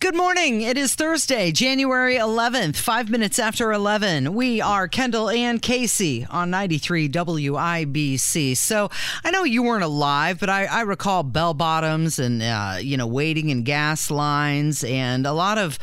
Good morning. It is Thursday, January 11th, five minutes after 11. We are Kendall and Casey on 93 WIBC. So I know you weren't alive, but I, I recall bell bottoms and, uh, you know, waiting in gas lines and a lot of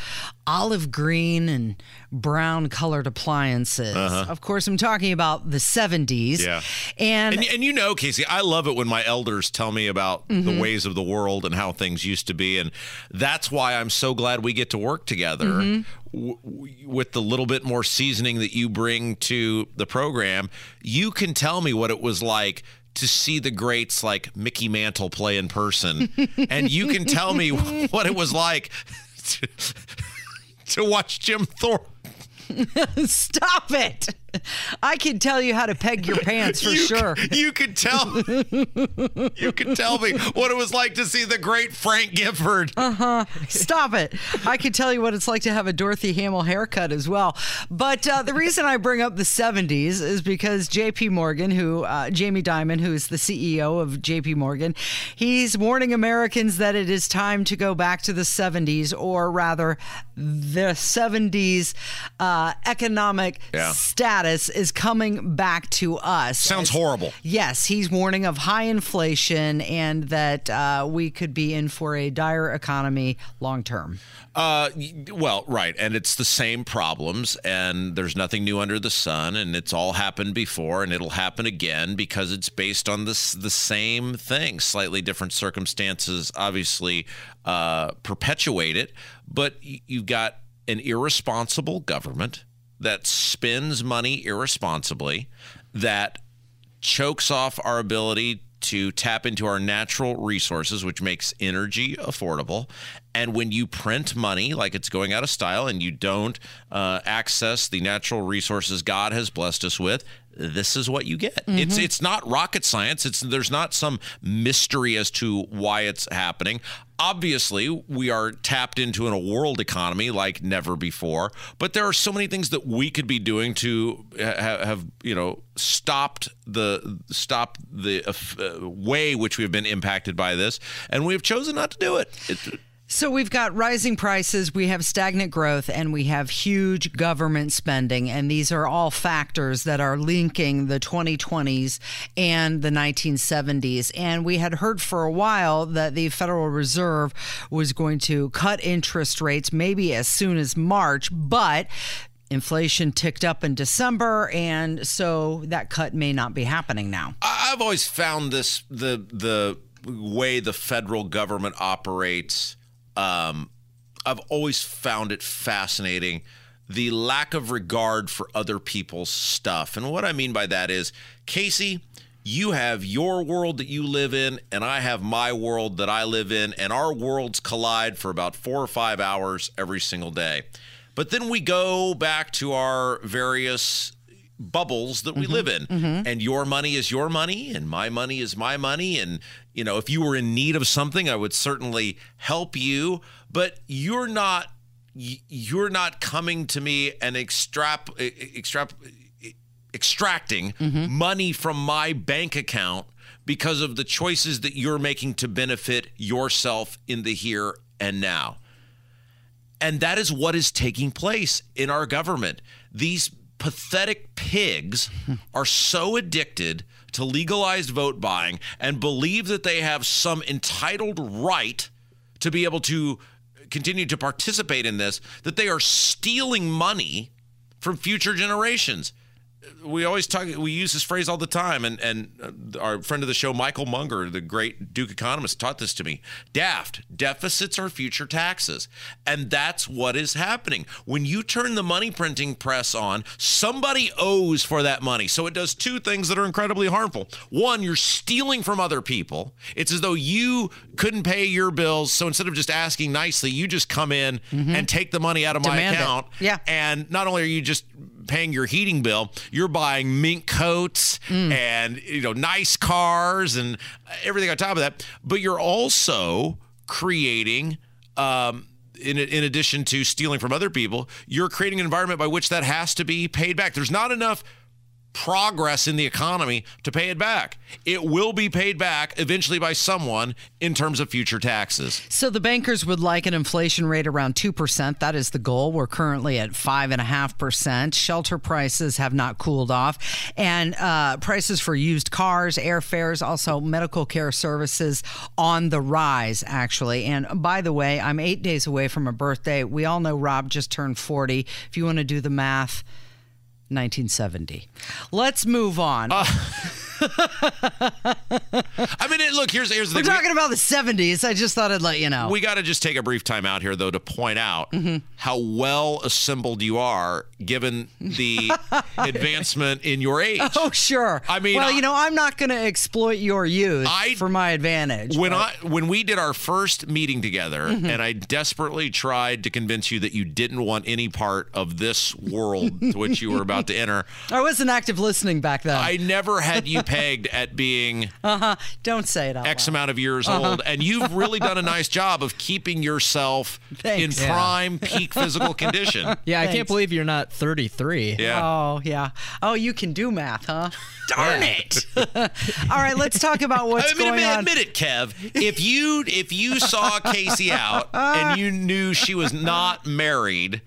olive green and brown colored appliances. Of course, I'm talking about the 70s. Uh-huh. Yeah. And, And, and you know, Casey, I love it when my elders tell me about Mm-hmm. the ways of the world and how things used to be. And that's why I'm so glad we get to work together Mm-hmm. w- with the little bit more seasoning that you bring to the program. You can tell me what it was like to see the greats like Mickey Mantle play in person. and you can tell me what it was like to, to watch Jim Thorpe. stop it. I can tell you how to peg your pants for you, sure. You could tell. you could tell me what it was like to see the great Frank Gifford. Stop it. I can tell you what it's like to have a Dorothy Hamill haircut as well. But uh, the reason I bring up the 70s is because JP Morgan, who, uh, Jamie Dimon, who is the CEO of JP Morgan, he's warning Americans that it is time to go back to the 70s, or rather, the 70s uh, economic Yeah. status is coming back to us. Sounds horrible. Yes, he's warning of high inflation and that uh, we could be in for a dire economy long term. Uh, well, right, and it's the same problems, and there's nothing new under the sun, and it's all happened before, and it'll happen again because it's based on this the same thing. Slightly different circumstances, obviously, uh, perpetuate it, but you've got an irresponsible government that spends money irresponsibly, that chokes off our ability to tap into our natural resources, which makes energy affordable. And when you print money like it's going out of style and you don't uh, access the natural resources God has blessed us with, this is what you get. It's it's not rocket science. It's there's not some mystery as to why it's happening. Obviously, we are tapped into in a world economy like never before, but there are so many things that we could be doing to ha- have, you know, stopped the stop the uh, way which we've been impacted by this, and we have chosen not to do it. it So we've got rising prices, we have stagnant growth, and we have huge government spending. And these are all factors that are linking the 2020s and the 1970s. And we had heard for a while that the Federal Reserve was going to cut interest rates maybe as soon as March, but inflation ticked up in December. And so that cut may not be happening now. I've always found this the the way the federal government operates. Um, I've always found it fascinating the lack of regard for other people's stuff. And what I mean by that is, Casey, you have your world that you live in, and I have my world that I live in, and our worlds collide for about four or five hours every single day. But then we go back to our various bubbles that we mm-hmm. live in. Mm-hmm. And your money is your money and my money is my money and you know, if you were in need of something, I would certainly help you, but you're not you're not coming to me and extrap extrap extracting mm-hmm. money from my bank account because of the choices that you're making to benefit yourself in the here and now. And that is what is taking place in our government. These pathetic pigs are so addicted to legalized vote buying and believe that they have some entitled right to be able to continue to participate in this that they are stealing money from future generations. We always talk. We use this phrase all the time, and and uh, our friend of the show, Michael Munger, the great Duke economist, taught this to me. Daft deficits are future taxes, and that's what is happening when you turn the money printing press on. Somebody owes for that money, so it does two things that are incredibly harmful. One, you're stealing from other people. It's as though you couldn't pay your bills, so instead of just asking nicely, you just come in and take the money out of my Mm-hmm. It. account. Yeah. And not only are you just paying your heating bill, you're buying mink coats Mm. and you know nice cars and everything on top of that. But you're also creating. Um, in, in addition to stealing from other people, you're creating an environment by which that has to be paid back. There's not enough progress in the economy to pay it back. It will be paid back eventually by someone in terms of future taxes. So the bankers would like an inflation rate around 2%. That is the goal. We're currently at 5.5%. Shelter prices have not cooled off. And uh, prices for used cars, airfares, also medical care services on the rise, actually. And by the way, I'm eight days away from a birthday. We all know Rob just turned 40. If you want to do the math, 1970. Let's move on. Uh, I mean, it, look, here's here's the thing. We're thing. Talking about the 70s. I just thought I'd let you know. We got to just take a brief time out here, though, to point out Mm-hmm. how well assembled you are given the advancement in your age. Oh, sure. I mean, well, I- you know, I'm not going to exploit your youth I- for my advantage. When I when we did our first meeting together, Mm-hmm. and I desperately tried to convince you that you didn't want any part of this world to which you were about to enter, I wasn't active listening back then. I never had you pegged at being uh-huh. Don't say it X loud. amount of years old, and you've really done a nice job of keeping yourself Thanks. in Yeah. prime peak physical condition. Yeah, I Thanks. can't believe you're not 33. Yeah. Oh, yeah. Oh, you can do math, huh? Darn it. All right, let's talk about what's I mean, going admit, on. admit it, Kev. If you if you saw Casey out and you knew she was not married,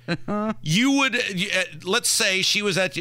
you would. uh, Let's say she was at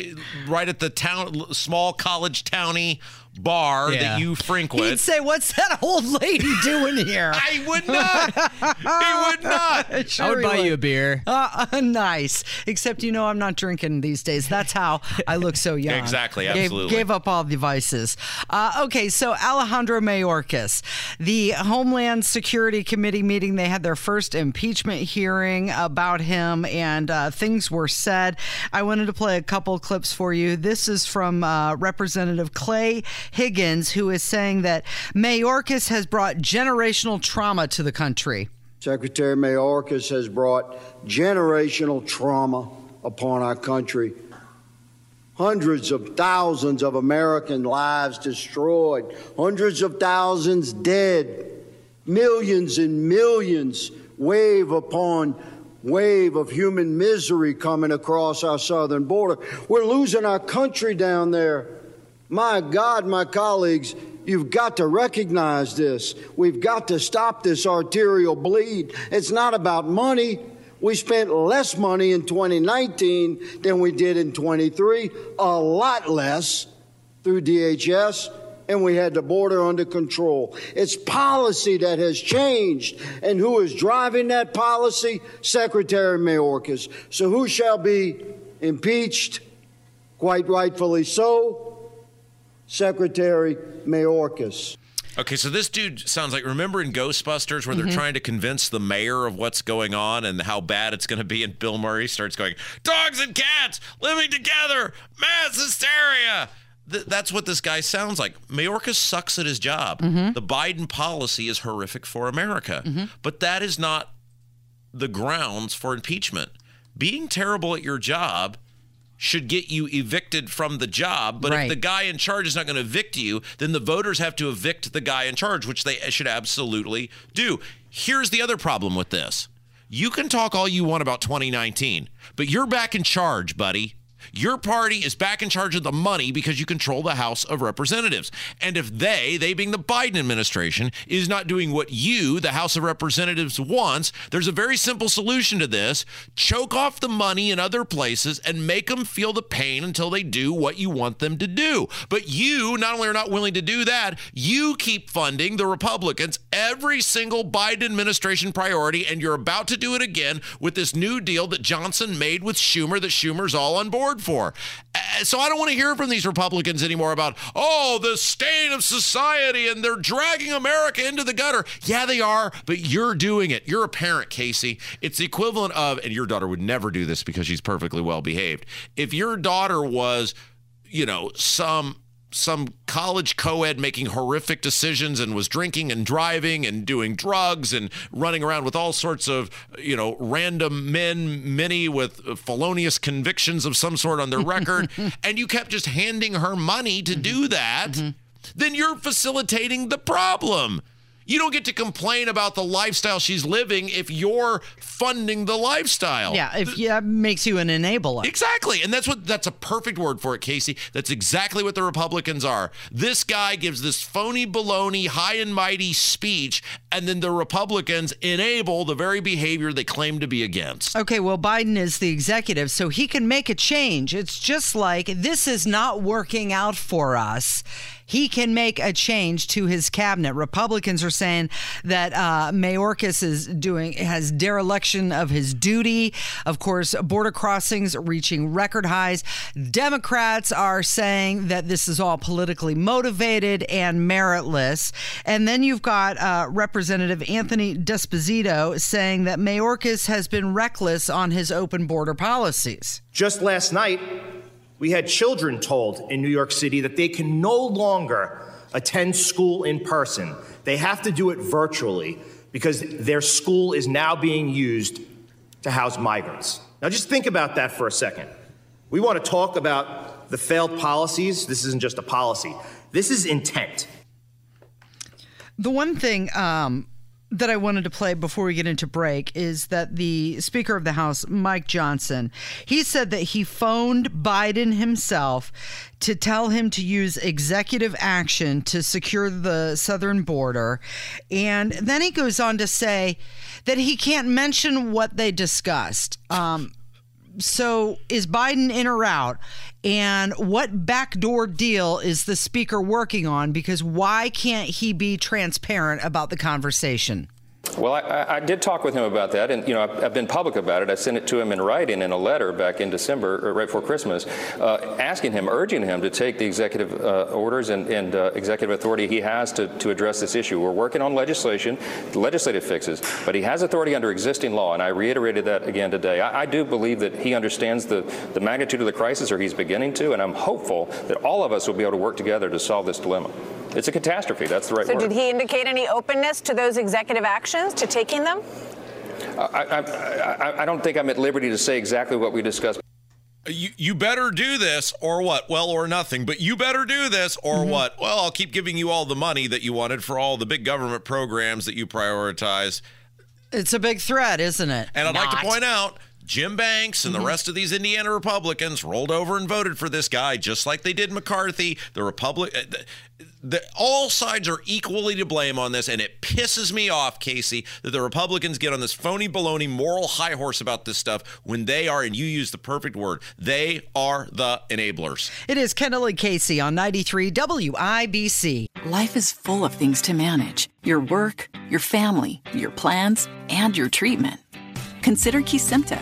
right at the town, small college towny bar Yeah. that you frequent. He'd say, What's that old lady doing here? I would not. he would not. Sure I would he buy you a beer. Uh, uh, nice. Except, you know, I'm not drinking these days. That's how I look so young. Exactly, Gave- absolutely. Gave, up all the vices. Uh, okay, so Alejandro Mayorkas, the Homeland Security Committee meeting, they had their first impeachment hearing about him, and uh, things were said. I wanted to play a couple clips for you. This is from uh, Representative Clay Higgins, who is saying that Mayorkas has brought generational trauma to the country. Secretary Mayorkas has brought generational trauma upon our country. Hundreds of thousands of American lives destroyed, hundreds of thousands dead, millions and millions, wave upon wave of human misery coming across our southern border. We're losing our country down there. My God, my colleagues, you've got to recognize this. We've got to stop this arterial bleed. It's not about money. We spent less money in 2019 than we did in 23, a lot less through DHS, and we had the border under control. It's policy that has changed, and who is driving that policy? Secretary Mayorkas. So who shall be impeached? Quite rightfully so, Secretary Mayorkas. Okay, so this dude sounds like remember in Ghostbusters where they're mm-hmm. trying to convince the mayor of what's going on and how bad it's going to be, and Bill Murray starts going, "Dogs and cats living together, mass hysteria." Th- that's what this guy sounds like. Mayorkas sucks at his job. Mm-hmm. The Biden policy is horrific for America, mm-hmm. but that is not the grounds for impeachment. Being terrible at your job should get you evicted from the job. But Right. if the guy in charge is not going to evict you, then the voters have to evict the guy in charge, which they should absolutely do. Here's the other problem with this you can talk all you want about 2019, but you're back in charge, buddy. Your party is back in charge of the money because you control the House of Representatives. And if they, they being the Biden administration, is not doing what you, the House of Representatives, wants, there's a very simple solution to this. Choke off the money in other places and make them feel the pain until they do what you want them to do. But you not only are not willing to do that, you keep funding the Republicans every single Biden administration priority, and you're about to do it again with this new deal that Johnson made with Schumer that Schumer's all on board for. Uh, So I don't want to hear from these Republicans anymore about, oh, the state of society and they're dragging America into the gutter. Yeah, they are, but you're doing it. You're a parent, Casey. It's the equivalent of, and your daughter would never do this because she's perfectly well behaved. If your daughter was, you know, some some college co-ed making horrific decisions and was drinking and driving and doing drugs and running around with all sorts of you know random men many with felonious convictions of some sort on their record and you kept just handing her money to do mm-hmm. that mm-hmm. then you're facilitating the problem you don't get to complain about the lifestyle she's living if you're funding the lifestyle Yeah, if yeah, makes you an enabler. Exactly. And that's what that's a perfect word for it, Casey. That's exactly what the Republicans are. This guy gives this phony baloney high and mighty speech, and then the Republicans enable the very behavior they claim to be against. Okay, well, Biden is the executive, so he can make a change. It's just like this is not working out for us. He can make a change to his cabinet. Republicans are saying that uh, Mayorkas is doing has dereliction of his duty. Of course, border crossings reaching record highs. Democrats are saying that this is all politically motivated and meritless. And then you've got uh, Representative Anthony D'Esposito saying that Mayorkas has been reckless on his open border policies. Just last night, we had children told in New York City that they can no longer attend school in person. They have to do it virtually because their school is now being used to house migrants. Now, just think about that for a second. We want to talk about the failed policies. This isn't just a policy, this is intent. The one thing um, that I wanted to play before we get into break is that the Speaker of the House, Mike Johnson, he said that he phoned Biden himself to tell him to use executive action to secure the southern border. And then he goes on to say that he can't mention what they discussed. Um, so is Biden in or out? And what backdoor deal is the speaker working on? Because why can't he be transparent about the conversation? Well, I- I, did talk with him about that, and you know, I've, been public about it. I sent it to him in writing in a letter back in December, right before Christmas, uh, asking him, urging him to take the executive uh, orders and, and uh, executive authority he has to, to address this issue. We're working on legislation, legislative fixes, but he has authority under existing law, and I reiterated that again today. I, I do believe that he understands the, the magnitude of the crisis, or he's beginning to, and I'm hopeful that all of us will be able to work together to solve this dilemma. It's a catastrophe. That's the right So, word. So, did he indicate any openness to those executive actions, to taking them? I, I, I, I don't think I'm at liberty to say exactly what we discussed. You, you better do this or what? Well, or nothing. But you better do this or mm-hmm. what? Well, I'll keep giving you all the money that you wanted for all the big government programs that you prioritize. It's a big threat, isn't it? And I'd like to point out Jim Banks and the rest of these Indiana Republicans rolled over and voted for this guy just like they did McCarthy. The Republic, uh, the, the, all sides are equally to blame on this, and it pisses me off, Casey, that the Republicans get on this phony baloney moral high horse about this stuff when they are, and you use the perfect word, they are the enablers. It is Kendall and Casey on 93 WIBC. Life is full of things to manage your work, your family, your plans, and your treatment. Consider Kesimpta,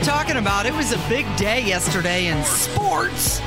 We're talking about. It was a big day yesterday in sports.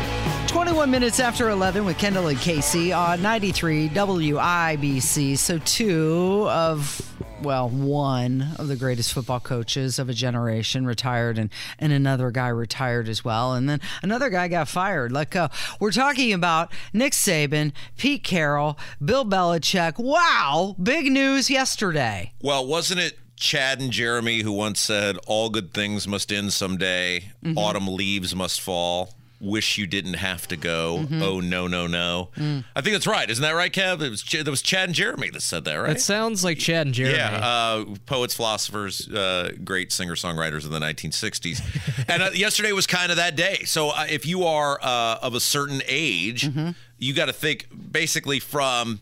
21 minutes after 11 with Kendall and Casey on 93 WIBC. So, two of, well, one of the greatest football coaches of a generation retired, and, and another guy retired as well. And then another guy got fired, let go. We're talking about Nick Saban, Pete Carroll, Bill Belichick. Wow, big news yesterday. Well, wasn't it Chad and Jeremy, who once said, All good things must end someday, mm-hmm. autumn leaves must fall. Wish you didn't have to go. Mm-hmm. Oh no no no! Mm. I think that's right, isn't that right, Kev? It was that was Chad and Jeremy that said that, right? It sounds like Chad and Jeremy. Yeah, uh, poets, philosophers, uh, great singer songwriters of the 1960s. and uh, yesterday was kind of that day. So uh, if you are uh, of a certain age, mm-hmm. you got to think basically from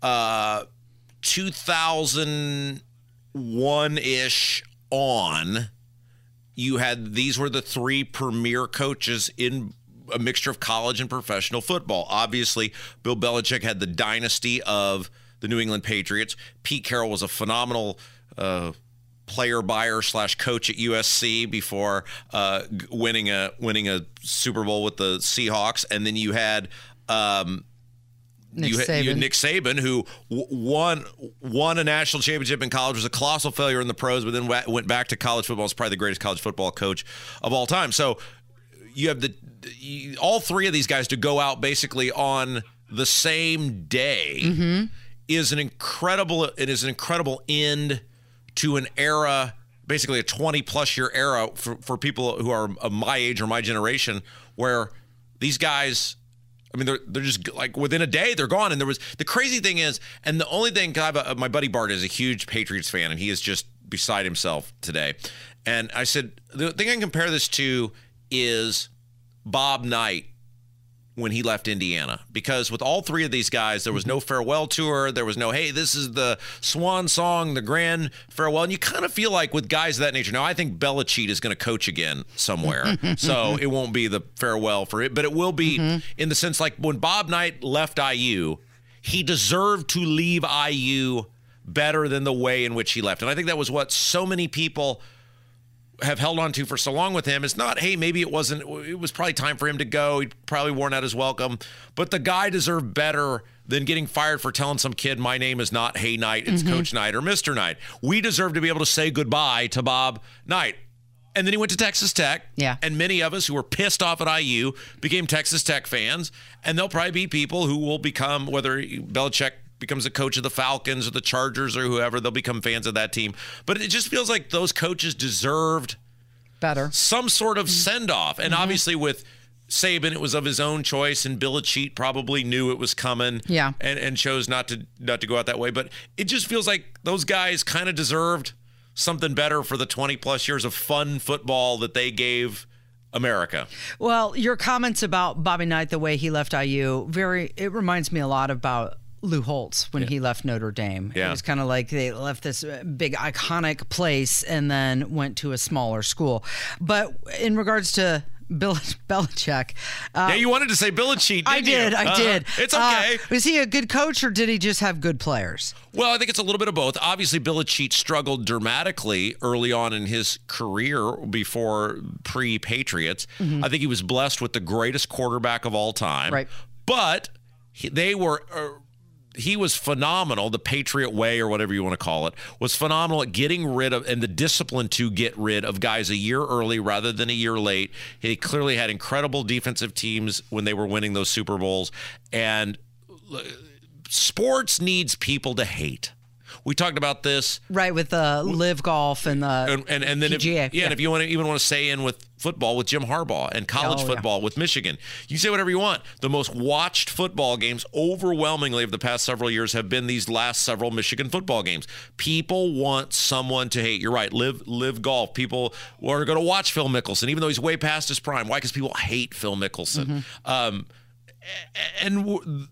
uh, 2000- one ish on, you had these were the three premier coaches in a mixture of college and professional football. Obviously, Bill Belichick had the dynasty of the New England Patriots. Pete Carroll was a phenomenal uh, player buyer slash coach at USC before uh, winning a winning a Super Bowl with the Seahawks, and then you had um, Nick you, had, you Saban. Nick Saban, who won won a national championship in college, was a colossal failure in the pros, but then went back to college football. Is probably the greatest college football coach of all time. So you have the you, all three of these guys to go out basically on the same day Mm-hmm. is an incredible. It is an incredible end to an era, basically a twenty plus year era for, for people who are of my age or my generation, where these guys. I mean, they're they're just like within a day they're gone. And there was the crazy thing is, and the only thing I have a, my buddy Bart is a huge Patriots fan, and he is just beside himself today. And I said the thing I can compare this to is Bob Knight when he left Indiana. Because with all three of these guys there was no mm-hmm. farewell tour. There was no hey this is the swan song the grand farewell. And you kind of feel like with guys of that nature now I think Belichick is going to coach again somewhere. So it won't be the farewell for it but it will be mm-hmm. in the sense like when Bob Knight left IU he deserved to leave IU better than the way in which he left. And I think that was what so many people have held on to for so long with him is not, hey, maybe it wasn't, it was probably time for him to go. He'd probably worn out his welcome. But the guy deserved better than getting fired for telling some kid, my name is not Hey Knight, it's Mhm. Coach Knight or Mr. Knight. We deserve to be able to say goodbye to Bob Knight. And then he went to Texas Tech. Yeah. And many of us who were pissed off at IU became Texas Tech fans. And there'll probably be people who will become, whether Belichick becomes a coach of the Falcons or the Chargers or whoever, they'll become fans of that team. But it just feels like those coaches deserved better some sort of send off. And mm-hmm. obviously with Saban, it was of his own choice, and Bill Belichick probably knew it was coming. Yeah. and and chose not to not to go out that way. But it just feels like those guys kind of deserved something better for the twenty plus years of fun football that they gave America. Well, your comments about Bobby Knight, the way he left IU, very it reminds me a lot about Lou Holtz when he left Notre Dame. It was kind of like they left this uh, big iconic place and then went to a smaller school. But in regards to Bill Belichick, uh, yeah, you wanted to say Belichick. I didn't you? I Uh-huh. did. It's Uh, okay. was he a good coach or did he just have good players? Well, I think it's a little bit of both. Obviously, Belichick struggled dramatically early on in his career before pre-Patriots. Mhm. I think he was blessed with the greatest quarterback of all time. Right. But they were. Uh, he was phenomenal. The Patriot way, or whatever you want to call it, was phenomenal at getting rid of and the discipline to get rid of guys a year early rather than a year late. He clearly had incredible defensive teams when they were winning those Super Bowls, and sports needs people to hate. We talked about this, Right with the live golf and the and and, and then if, PGA, yeah, and if you want to even want to say in with football with Jim Harbaugh and college Oh, yeah. football with Michigan, you say whatever you want. The most watched football games, overwhelmingly of the past several years, have been these last several Michigan football games. People want someone to hate. You're right. Live live golf. People are going to watch Phil Mickelson, even though he's way past his prime. Why? Because people hate Phil Mickelson. Um, a- and w-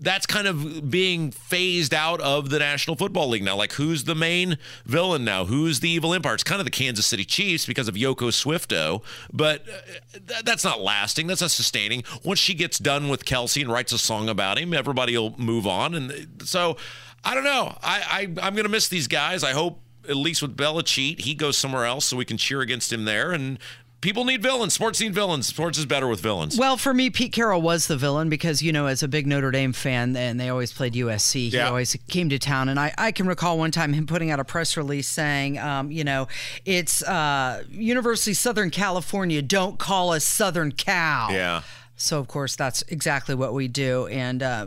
that's kind of being phased out of the National Football League now. Like, who's the main villain now? Who's the evil empire? It's kind of the Kansas City Chiefs because of Yoko Swifto, but uh, th- that's not lasting. That's not sustaining. Once she gets done with Kelce and writes a song about him, everybody will move on. And uh, so, I don't know. I, I I'm going to miss these guys. I hope at least with Belichick, he goes somewhere else so we can cheer against him there. And people need villains. Sports need villains. Sports is better with villains. Well, for me, Pete Carroll was the villain because, you know, as a big Notre Dame fan, and they always played USC, he Yeah. always came to town. And I, I can recall one time him putting out a press release saying, um, you know, it's uh, University of Southern California, don't call us Southern Cal. Yeah. So, of course, that's exactly what we do. And, uh,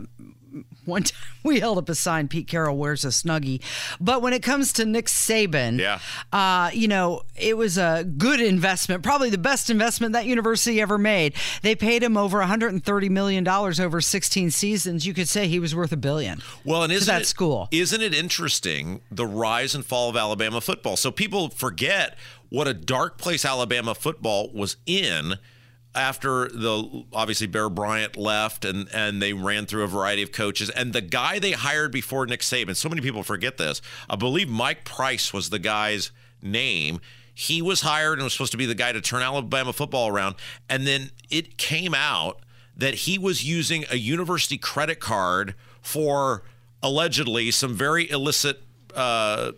one time we held up a sign Pete Carroll wears a snuggie. But when it comes to Nick Saban, Yeah. uh, you know, it was a good investment, probably the best investment that university ever made. They paid him over 130 million dollars over 16 seasons. You could say he was worth a billion. Well, and isn't that it, school. Isn't it interesting the rise and fall of Alabama football? So people forget what a dark place Alabama football was in after the obviously Bear Bryant left and and they ran through a variety of coaches and the guy they hired before Nick Saban. So many people forget this. I believe Mike Price was the guy's name. He was hired and was supposed to be the guy to turn Alabama football around and then it came out that he was using a university credit card for allegedly some very illicit uh,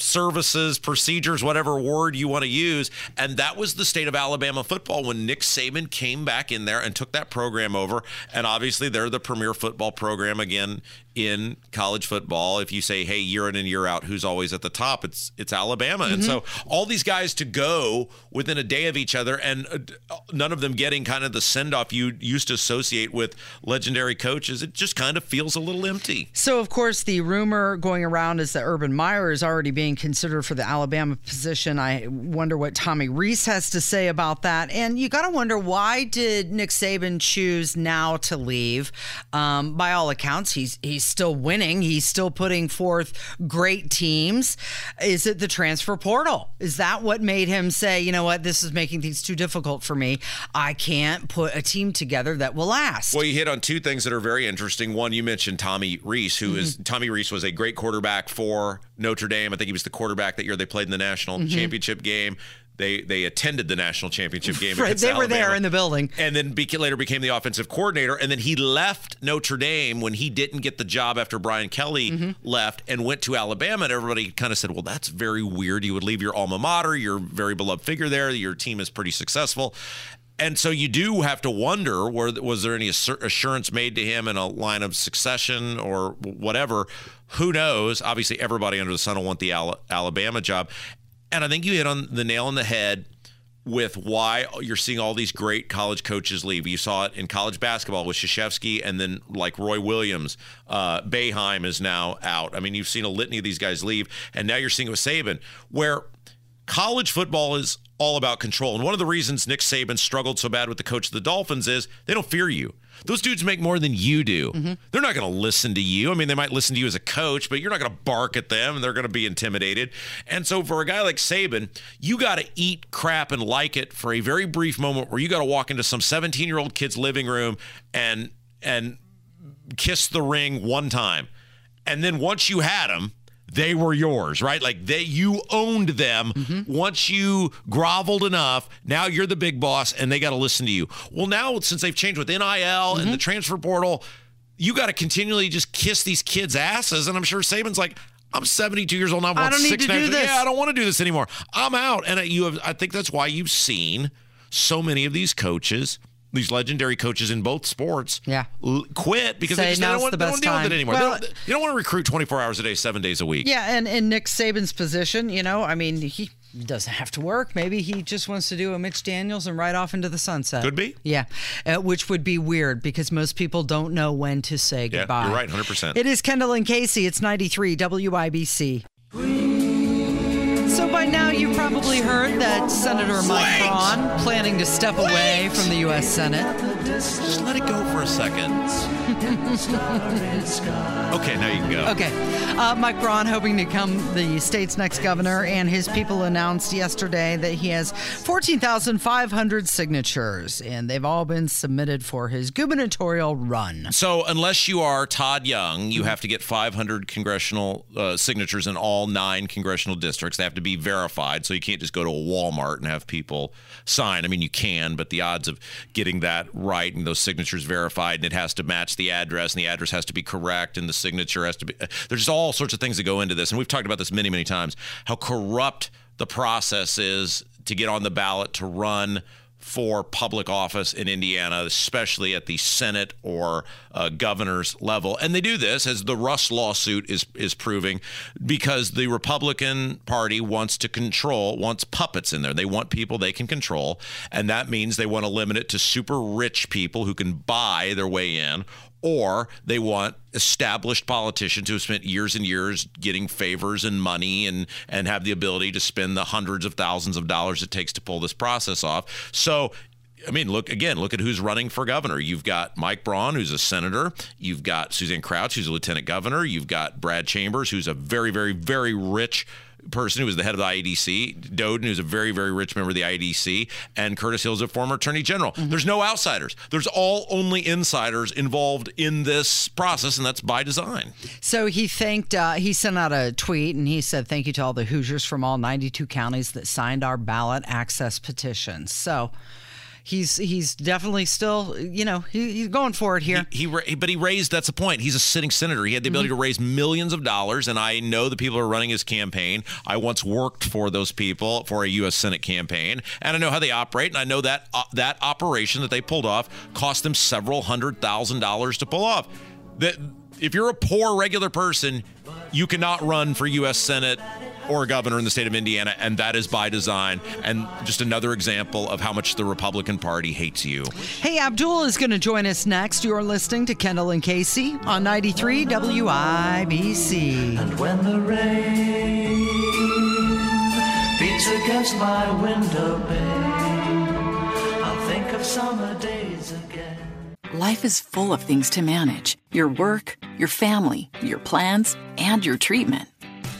services, procedures, whatever word you want to use. And that was the state of Alabama football when Nick Saban came back in there and took that program over. And obviously, they're the premier football program again in college football. If you say, hey, year in and year out, who's always at the top? It's it's Alabama. And so all these guys to go within a day of each other and uh, none of them getting kind of the send off you used to associate with legendary coaches, it just kind of feels a little empty. So, of course, the rumor going around is that Urban Meyer is already being considered for the Alabama position. I wonder what Tommy Rees has to say about that. And you got to wonder why did Nick Saban choose now to leave? Um, by all accounts, he's he's still winning. He's still putting forth great teams. Is it the transfer portal? Is that what made him say, you know what, this is making things too difficult for me? I can't put a team together that will last. Well, you hit on two things that are very interesting. One, you mentioned Tommy Rees, who is Tommy Rees was a great quarterback for Notre Dame. I think he was the quarterback that year they played in the national Mhm. championship game. They they attended the national championship game. Right, they were there in the building. and then beca- later became the offensive coordinator. And then he left Notre Dame when he didn't get the job after Brian Kelly Mm-hmm. left and went to Alabama. And everybody kind of said, "Well, that's very weird. You would leave your alma mater, your very beloved figure there. Your team is pretty successful." And so you do have to wonder: were, was there any assurance made to him in a line of succession or whatever? Who knows? Obviously, everybody under the sun will want the Alabama job. And I think you hit on the nail on the head with why you're seeing all these great college coaches leave. You saw it in college basketball with Krzyzewski and then like Roy Williams. Uh, Boeheim is now out. I mean, you've seen a litany of these guys leave. And now you're seeing it with Saban, where college football is all about control. And one of the reasons Nick Saban struggled so bad with the coach of the Dolphins is they don't fear you. Those dudes make more than you do. Mm-hmm. They're not going to listen to you. I mean, they might listen to you as a coach, but you're not going to bark at them and they're going to be intimidated. And so for a guy like Saban, you got to eat crap and like it for a very brief moment where you got to walk into some 17-year-old kid's living room and and kiss the ring one time. And then once you had them, they were yours, right? Like they you owned them. Mm-hmm. Once you groveled enough, now you're the big boss and they got to listen to you. Well, now since they've changed with NIL and the mm-hmm. transfer portal, you got to continually just kiss these kids' asses. And I'm sure Saban's like, I'm 72 years old now. I don't need six to do this. Yeah, I don't want to do this anymore. I'm out. And you have, I think that's why you've seen so many of these coaches, these legendary coaches in both sports, Yeah. l- quit because Say they just they now's don't, want, the they don't best deal with it anymore. Well- they don't, you don't want to recruit 24 hours a day, seven days a week. Yeah, and in Nick Saban's position, you know, I mean, he doesn't have to work. Maybe he just wants to do a Mitch Daniels and ride off into the sunset. Could be. Yeah, uh, which would be weird because most people don't know when to say Yeah, goodbye. you're right, 100%. It is Kendall and Casey. It's 93 WIBC. So by now you've probably heard that Senator Mike Braun planning to step away from the U.S. Senate. Just let it go for a second. okay, now you can go. Okay. Uh, Mike Braun hoping to become the state's next governor, and his people announced yesterday that he has 14,500 signatures, and they've all been submitted for his gubernatorial run. So, unless you are Todd Young, you have to get 500 congressional uh, signatures in all nine congressional districts. They have to be verified, so you can't just go to a Walmart and have people sign. I mean, you can, but the odds of getting that right and those signatures verified, and it has to match the address, and the address has to be correct, and the signature has to be. There's just all sorts of things that go into this, and we've talked about this many, many times. How corrupt the process is to get on the ballot to run for public office in Indiana, especially at the Senate or uh, governor's level. And they do this, as the Rust lawsuit is is proving, because the Republican Party wants to control, wants puppets in there. They want people they can control, and that means they want to limit it to super rich people who can buy their way in, or they want established politicians who have spent years and years getting favors and money and and have the ability to spend the hundreds of thousands of dollars it takes to pull this process off. So I mean, look again. Look at who's running for governor. You've got Mike Braun, who's a senator. You've got Suzanne Crouch, who's a lieutenant governor. You've got Brad Chambers, who's a very, very, very rich person who was the head of the IEDC, Doden, who's a very, very rich member of the IEDC, and Curtis Hill's a former attorney general. Mm-hmm. There's no outsiders. There's all only insiders involved in this process, and that's by design. So he thanked, uh, he sent out a tweet and he said, Thank you to all the Hoosiers from all 92 counties that signed our ballot access petitions. So, he's he's definitely still you know he, he's going for it here. He, he, but he raised that's the point. He's a sitting senator. He had the ability mm-hmm. to raise millions of dollars, and I know the people who are running his campaign. I once worked for those people for a U.S. Senate campaign, and I know how they operate, and I know that uh, that operation that they pulled off cost them several hundred thousand dollars to pull off. That if you're a poor regular person, you cannot run for U.S. Senate or a governor in the state of Indiana, and that is by design. And just another example of how much the Republican Party hates you. Hey, Abdul is going to join us next. You're listening to Kendall and Casey on 93 WIBC. And when the rain beats against my window pane, I'll think of summer days again. Life is full of things to manage your work, your family, your plans, and your treatment.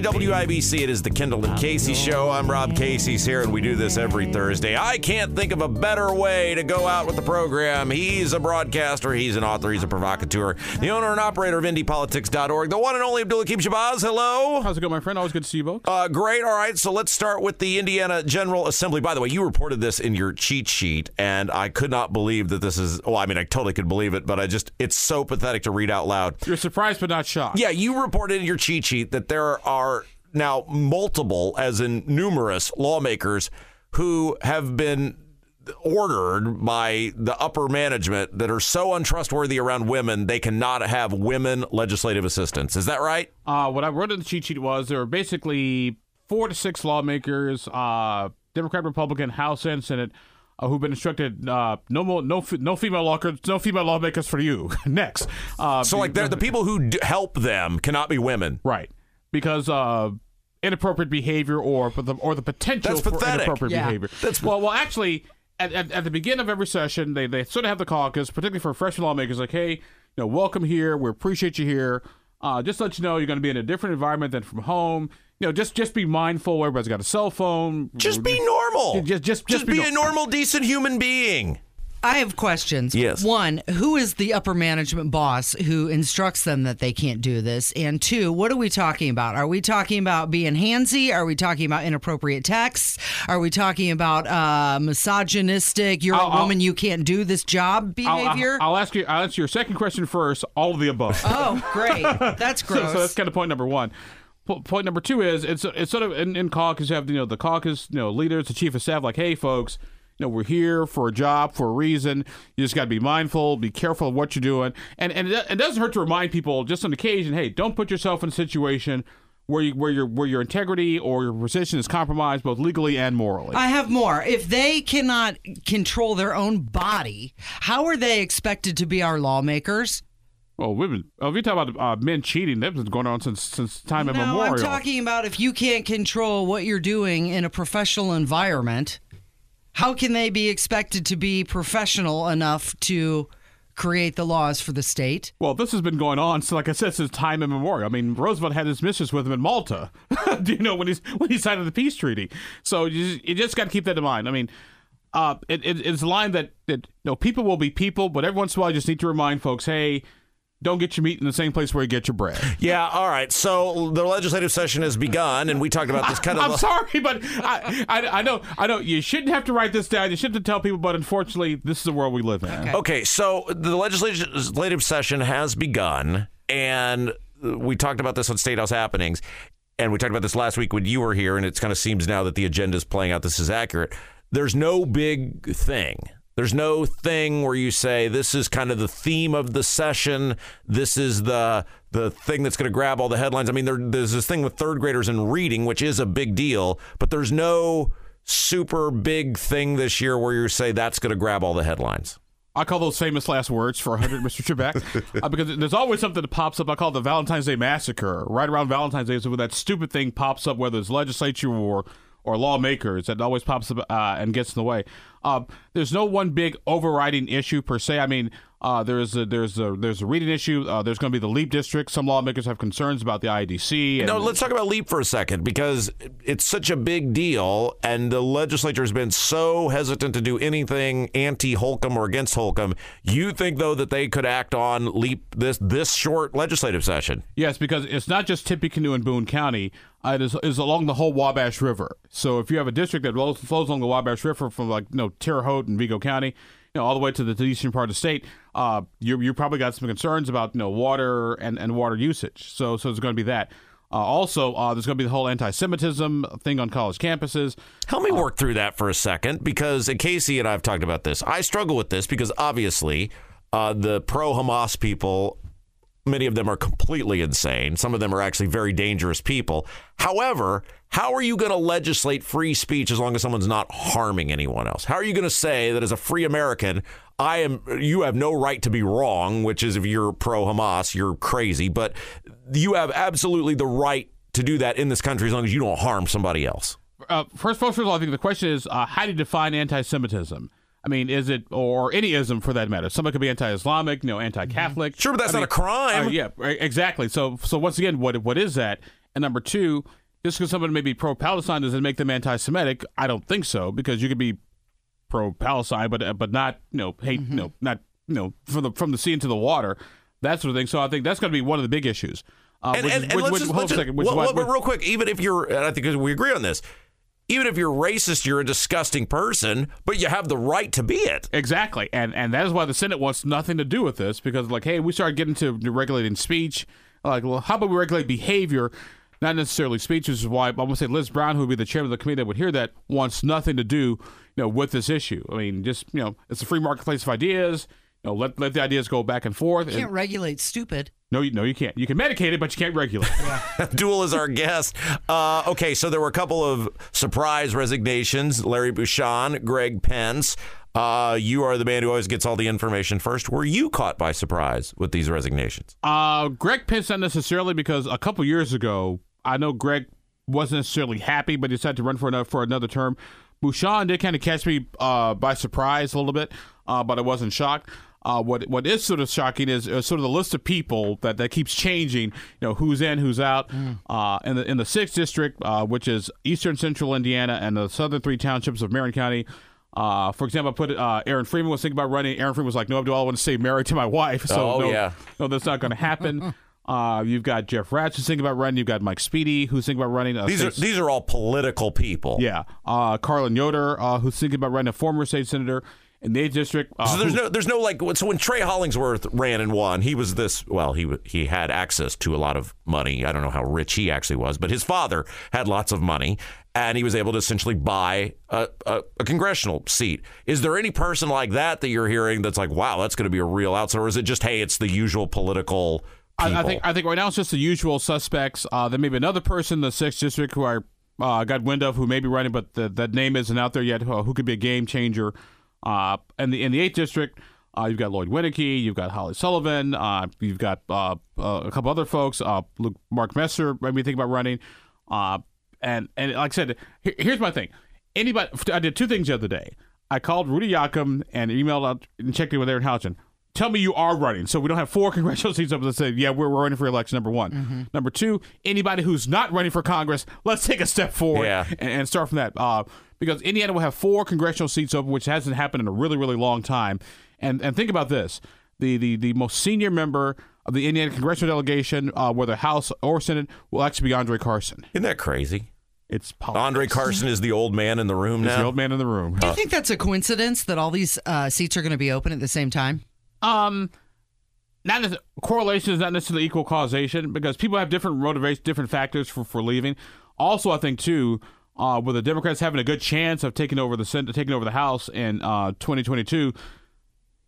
WIBC. It is the Kendall and Casey Show. I'm Rob Casey's here, and we do this every Thursday. I can't think of a better way to go out with the program. He's a broadcaster, he's an author, he's a provocateur, the owner and operator of IndyPolitics.org, the one and only Abdul-Hakim Shabazz. Hello. How's it going, my friend? Always good to see you both. Uh, great. All right. So let's start with the Indiana General Assembly. By the way, you reported this in your cheat sheet, and I could not believe that this is, well, I mean, I totally could believe it, but I just, it's so pathetic to read out loud. You're surprised but not shocked. Yeah, you reported in your cheat sheet that there are now multiple, as in numerous, lawmakers who have been ordered by the upper management that are so untrustworthy around women they cannot have women legislative assistants. Is that right? Uh, what I wrote in the cheat sheet was there are basically four to six lawmakers, uh, Democrat, Republican, House, and Senate, uh, who've been instructed uh, no more, no, no female lawmakers, no female lawmakers for you. Next, uh, so like the people who d- help them cannot be women, right? Because uh, inappropriate behavior or the or the potential That's for pathetic. inappropriate Yeah. behavior. That's- well, well, actually, at, at, at the beginning of every session, they they sort of have the caucus, particularly for freshman lawmakers, like, hey, you know, welcome here. We appreciate you here. Uh, just to let you know, you're going to be in a different environment than from home. You know, just just be mindful. Everybody's got a cell phone. Just be normal. Just just Just be a normal, decent human being. I have questions. Yes. One, who is the upper management boss who instructs them that they can't do this? And two, what are we talking about? Are we talking about being handsy? Are we talking about inappropriate texts? Are we talking about uh, misogynistic, you're I'll- a I'll- woman, you can't do this job behavior? I'll, I'll ask you. I'll answer your second question first. All of the above. oh, great. That's So- gross. So, that's kind of point number one. Point number two is it's it's sort of in, in caucus you have you know the caucus you know leaders the chief of staff like hey folks you know we're here for a job for a reason you just got to be mindful be careful of what you're doing and and it, it doesn't hurt to remind people just on occasion hey don't put yourself in a situation where you where your where your integrity or your position is compromised both legally and morally. I have more. If they cannot control their own body, how are they expected to be our lawmakers? well, women. Oh, if you talk about uh, men cheating, that's been going on since since time no, immemorial. I'm talking about if you can't control what you're doing in a professional environment, how can they be expected to be professional enough to create the laws for the state. Well, this has been going on, so like I said, since time immemorial. I mean, Roosevelt had his mistress with him in Malta. Do you know when he's when he signed the peace treaty? So you just, you just got to keep that in mind. I mean, uh, it, it, it's a line that that you know people will be people, but every once in a while, you just need to remind folks, hey. Don't get your meat in the same place where you get your bread. Yeah, all right. So the legislative session has begun, and we talked about this kind of. I'm sorry, but I, I, I know, I know. You shouldn't have to write this down. You shouldn't have to tell people, but unfortunately, this is the world we live in. Okay. okay, so the legislative session has begun, and we talked about this on State House Happenings, and we talked about this last week when you were here, and it kind of seems now that the agenda is playing out. This is accurate. There's no big thing. There's no thing where you say this is kind of the theme of the session. This is the the thing that's going to grab all the headlines. I mean, there, there's this thing with third graders and reading, which is a big deal, but there's no super big thing this year where you say that's going to grab all the headlines. I call those famous last words for 100, Mr. Trebek, uh, because there's always something that pops up. I call it the Valentine's Day Massacre. Right around Valentine's Day is when that stupid thing pops up, whether it's legislature or or lawmakers that always pops up uh, and gets in the way. Uh, there's no one big overriding issue per se. I mean, uh, there's a, there's a there's a reading issue. Uh, there's going to be the LEAP district. Some lawmakers have concerns about the IDC. And- no, let's talk about LEAP for a second because it's such a big deal, and the legislature has been so hesitant to do anything anti Holcomb or against Holcomb. You think though that they could act on LEAP this this short legislative session? Yes, because it's not just Tippecanoe and Boone County. Uh, it is, is along the whole Wabash River. So if you have a district that flows, flows along the Wabash River from like you know Terre Haute and Vigo County, you know, all the way to the, to the eastern part of the state, uh, you you probably got some concerns about you know water and, and water usage. So so there's going to be that. Uh, also, uh, there's going to be the whole anti-Semitism thing on college campuses. Help me work through that for a second, because Casey and I have talked about this. I struggle with this because obviously uh, the pro-Hamas people Many of them are completely insane. Some of them are actually very dangerous people. However, how are you going to legislate free speech as long as someone's not harming anyone else? How are you going to say that as a free American, I am you have no right to be wrong, which is if you're pro Hamas, you're crazy, but you have absolutely the right to do that in this country as long as you don't harm somebody else. Uh, first, first of all, I think the question is uh, how do you define anti-Semitism? I mean, is it or any ism for that matter? Somebody could be anti-Islamic, you know, anti-Catholic. Sure, but that's I not mean, a crime. Uh, yeah, exactly. So, so once again, what what is that? And number two, just because somebody may be pro-Palestine doesn't make them anti-Semitic. I don't think so because you could be pro-Palestine, but but not you know hate mm-hmm. you know not you know from the from the sea into the water that sort of thing. So I think that's going to be one of the big issues. Uh, and, which, and, and which, let's which, just, let's just, well, well, but real quick, even if you're, and I think we agree on this, even if you're racist, you're a disgusting person, but you have the right to be it. Exactly. And and that is why the Senate wants nothing to do with this because like, hey, we started getting to regulating speech. Like, well, how about we regulate behavior, not necessarily speech, which is why I'm gonna say Liz Brown, who would be the chairman of the committee that would hear that, wants nothing to do, you know, with this issue. I mean, just you know, it's a free marketplace of ideas. You know, let let the ideas go back and forth. You can't and, regulate stupid. No, you, no, you can't. You can medicate it, but you can't regulate. Abdul is our guest. Uh, okay, so there were a couple of surprise resignations. Larry Bucshon, Greg Pence. Uh, you are the man who always gets all the information first. Were you caught by surprise with these resignations? Uh, Greg Pence not necessarily because a couple years ago, I know Greg wasn't necessarily happy, but he decided to run for another for another term. Bouchon did kind of catch me uh, by surprise a little bit, uh, but I wasn't shocked. Uh, what what is sort of shocking is uh, sort of the list of people that, that keeps changing. You know who's in, who's out. Mm. Uh, in the in the sixth district, uh, which is eastern central Indiana and the southern three townships of Marion County. Uh, for example, I put uh, Aaron Freeman was thinking about running. Aaron Freeman was like, "No, Abdul, I want to stay married to my wife." So oh, no, yeah. no, that's not going to happen. Uh, you've got Jeff Raatz who's thinking about running. You've got Mike Speedy who's thinking about running. these are these are all political people. Yeah. Uh, Carlin Yoder uh, who's thinking about running a former state senator in the district. Uh, so there's no there's no like so when Trey Hollingsworth ran and won, he was this well he he had access to a lot of money. I don't know how rich he actually was, but his father had lots of money. And he was able to essentially buy a, a, a congressional seat. Is there any person like that that you're hearing that's like, wow, that's going to be a real outsider? Or is it just, hey, it's the usual political I, I, think I think right now it's just the usual suspects. Uh, there may be another person in the sixth district who I uh, got wind of who may be running, but the, that name isn't out there yet. Who, who could be a game changer? Uh, and the in the eighth district, uh, you've got Lloyd Winnecke, you've got Holly Sullivan, uh, you've got uh, uh, a couple other folks. Uh, Luke, Mark Messmer might be thinking about running. Uh, and and like I said, here, here's my thing. Anybody, I did two things the other day. I called Rudy Yakym and emailed out and checked in with Erin Houchin. Tell me you are running. So we don't have four congressional seats open. Let's say, yeah, we're, we're running for election. Number one. Mm-hmm. Number two, anybody who's not running for Congress, let's take a step forward Yeah. and, and start from that. Uh, because Indiana will have four congressional seats open, which hasn't happened in a really, really long time. And and think about this: the the the most senior member of the Indiana congressional delegation, uh, whether House or Senate, will actually be Andre Carson. Isn't that crazy? It's Andre Carson is the old man in the room He's now. the old man in the room. Do you think that's a coincidence that all these uh, seats are going to be open at the same time? Um, not necess- correlation is not necessarily equal causation because people have different motivations, different factors for, for leaving. Also, I think too, uh, with the Democrats having a good chance of taking over the Senate, taking over the House in uh, 2022,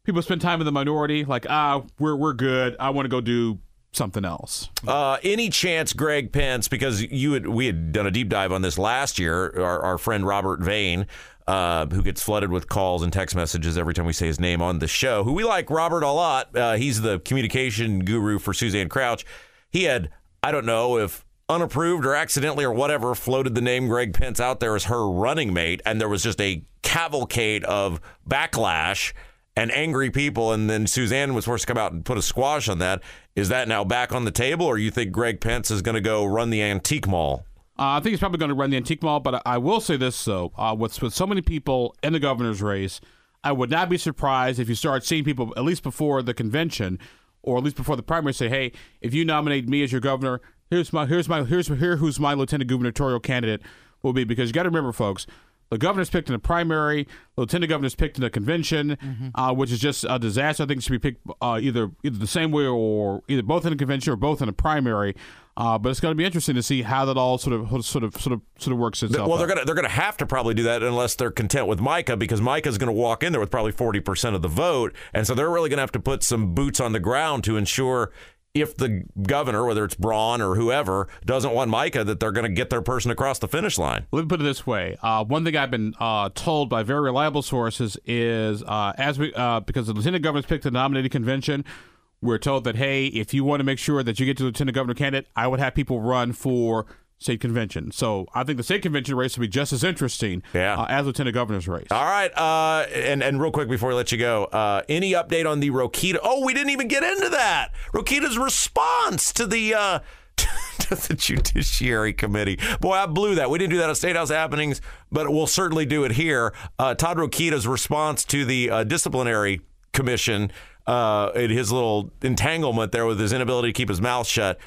people spend time in the minority, like ah, we're we're good. I want to go do something else. Uh, any chance Greg Pence, because you had, we had done a deep dive on this last year, our, our friend Robert Vane, uh, who gets flooded with calls and text messages every time we say his name on the show, who we like Robert a lot. Uh, he's the communication guru for Suzanne Crouch. He had, I don't know if unapproved or accidentally or whatever, floated the name Greg Pence out there as her running mate, and there was just a cavalcade of backlash and angry people, and then Suzanne was forced to come out and put a squash on that. Is that now back on the table, or you think Greg Pence is going to go run the antique mall? Uh, I think he's probably going to run the antique mall, but I, I will say this though: uh, with with so many people in the governor's race, I would not be surprised if you start seeing people at least before the convention, or at least before the primary, say, "Hey, if you nominate me as your governor, here's my here's my here's here who's my lieutenant gubernatorial candidate will be." Because you got to remember, folks. The governor's picked in the primary. The lieutenant governor's picked in the convention, uh, which is just a disaster. I think it should be picked uh, either either the same way or either both in the convention or both in the primary. Uh, but it's going to be interesting to see how that all sort of sort of sort of sort of works itself. Well, they're out. gonna they're gonna have to probably do that unless they're content with Micah because Micah's gonna walk in there with probably forty percent of the vote, and so they're really gonna have to put some boots on the ground to ensure if the governor, whether it's Braun or whoever, doesn't want Micah, that they're gonna get their person across the finish line. Let me put it this way: uh, one thing I've been uh, told by very reliable sources is, uh, as we uh, because the lieutenant governor's picked the nominating convention, we're told that hey, if you want to make sure that you get to lieutenant governor candidate, I would have people run for state convention. So I think the state convention race will be just as interesting Yeah. uh, as lieutenant governor's race. All right, uh, and and real quick before we let you go, uh, any update on the Rokita? Oh, we didn't even get into that. Rokita's response to the. Uh, to the Judiciary Committee. Boy, I blew that. We didn't do that at State House happenings, but we'll certainly do it here. Uh, Todd Rokita's response to the uh, disciplinary commission uh, in his little entanglement there with his inability to keep his mouth shut,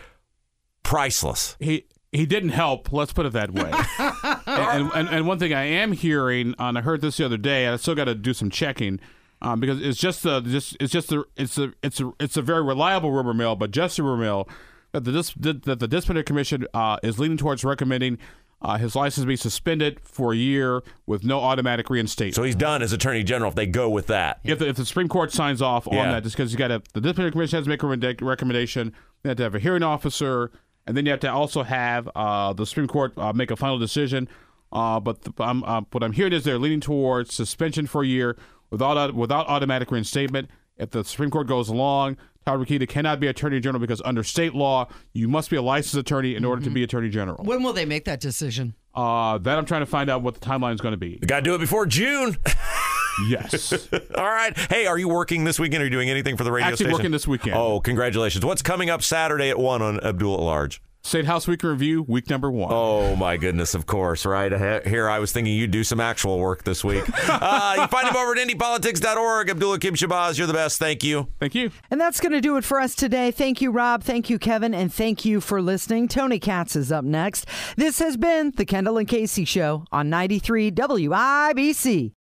priceless. he he didn't help. Let's put it that way. and, and and one thing I am hearing, and I heard this the other day, and I still got to do some checking. Um, because it's just a just it's just a it's a it's a it's a very reliable rumor mill, but just a rumor mill that the dis, that the disciplinary commission uh, is leaning towards recommending uh, his license be suspended for a year with no automatic reinstatement. So he's done as Attorney General if they go with that. If the, if the Supreme Court signs off Yeah. on that, just because you got to the disciplinary commission has to make a recommendation, you have to have a hearing officer, and then you have to also have uh, the Supreme Court uh, make a final decision. Uh, but the, I'm, uh, what I'm hearing is they're leaning towards suspension for a year without without automatic reinstatement. If the Supreme Court goes along, Todd Rokita cannot be Attorney General because under state law, you must be a licensed attorney in order to be Attorney General. When will they make that decision? Uh, that I'm trying to find out what the timeline is going to be. Got to do it before June. Yes. All right. Hey, are you working this weekend? Are you doing anything for the radio Actually station? working this weekend. Oh, congratulations. What's coming up Saturday at 1 on Abdul at Large? State House Week in Review, week number one. Oh, my goodness, of course, right? Here I was thinking you'd do some actual work this week. uh, you can find him over at indypolitics.org. Abdul-Hakim Shabazz, you're the best. Thank you. Thank you. And that's going to do it for us today. Thank you, Rob. Thank you, Kevin. And thank you for listening. Tony Katz is up next. This has been the Kendall and Casey Show on 93 WIBC.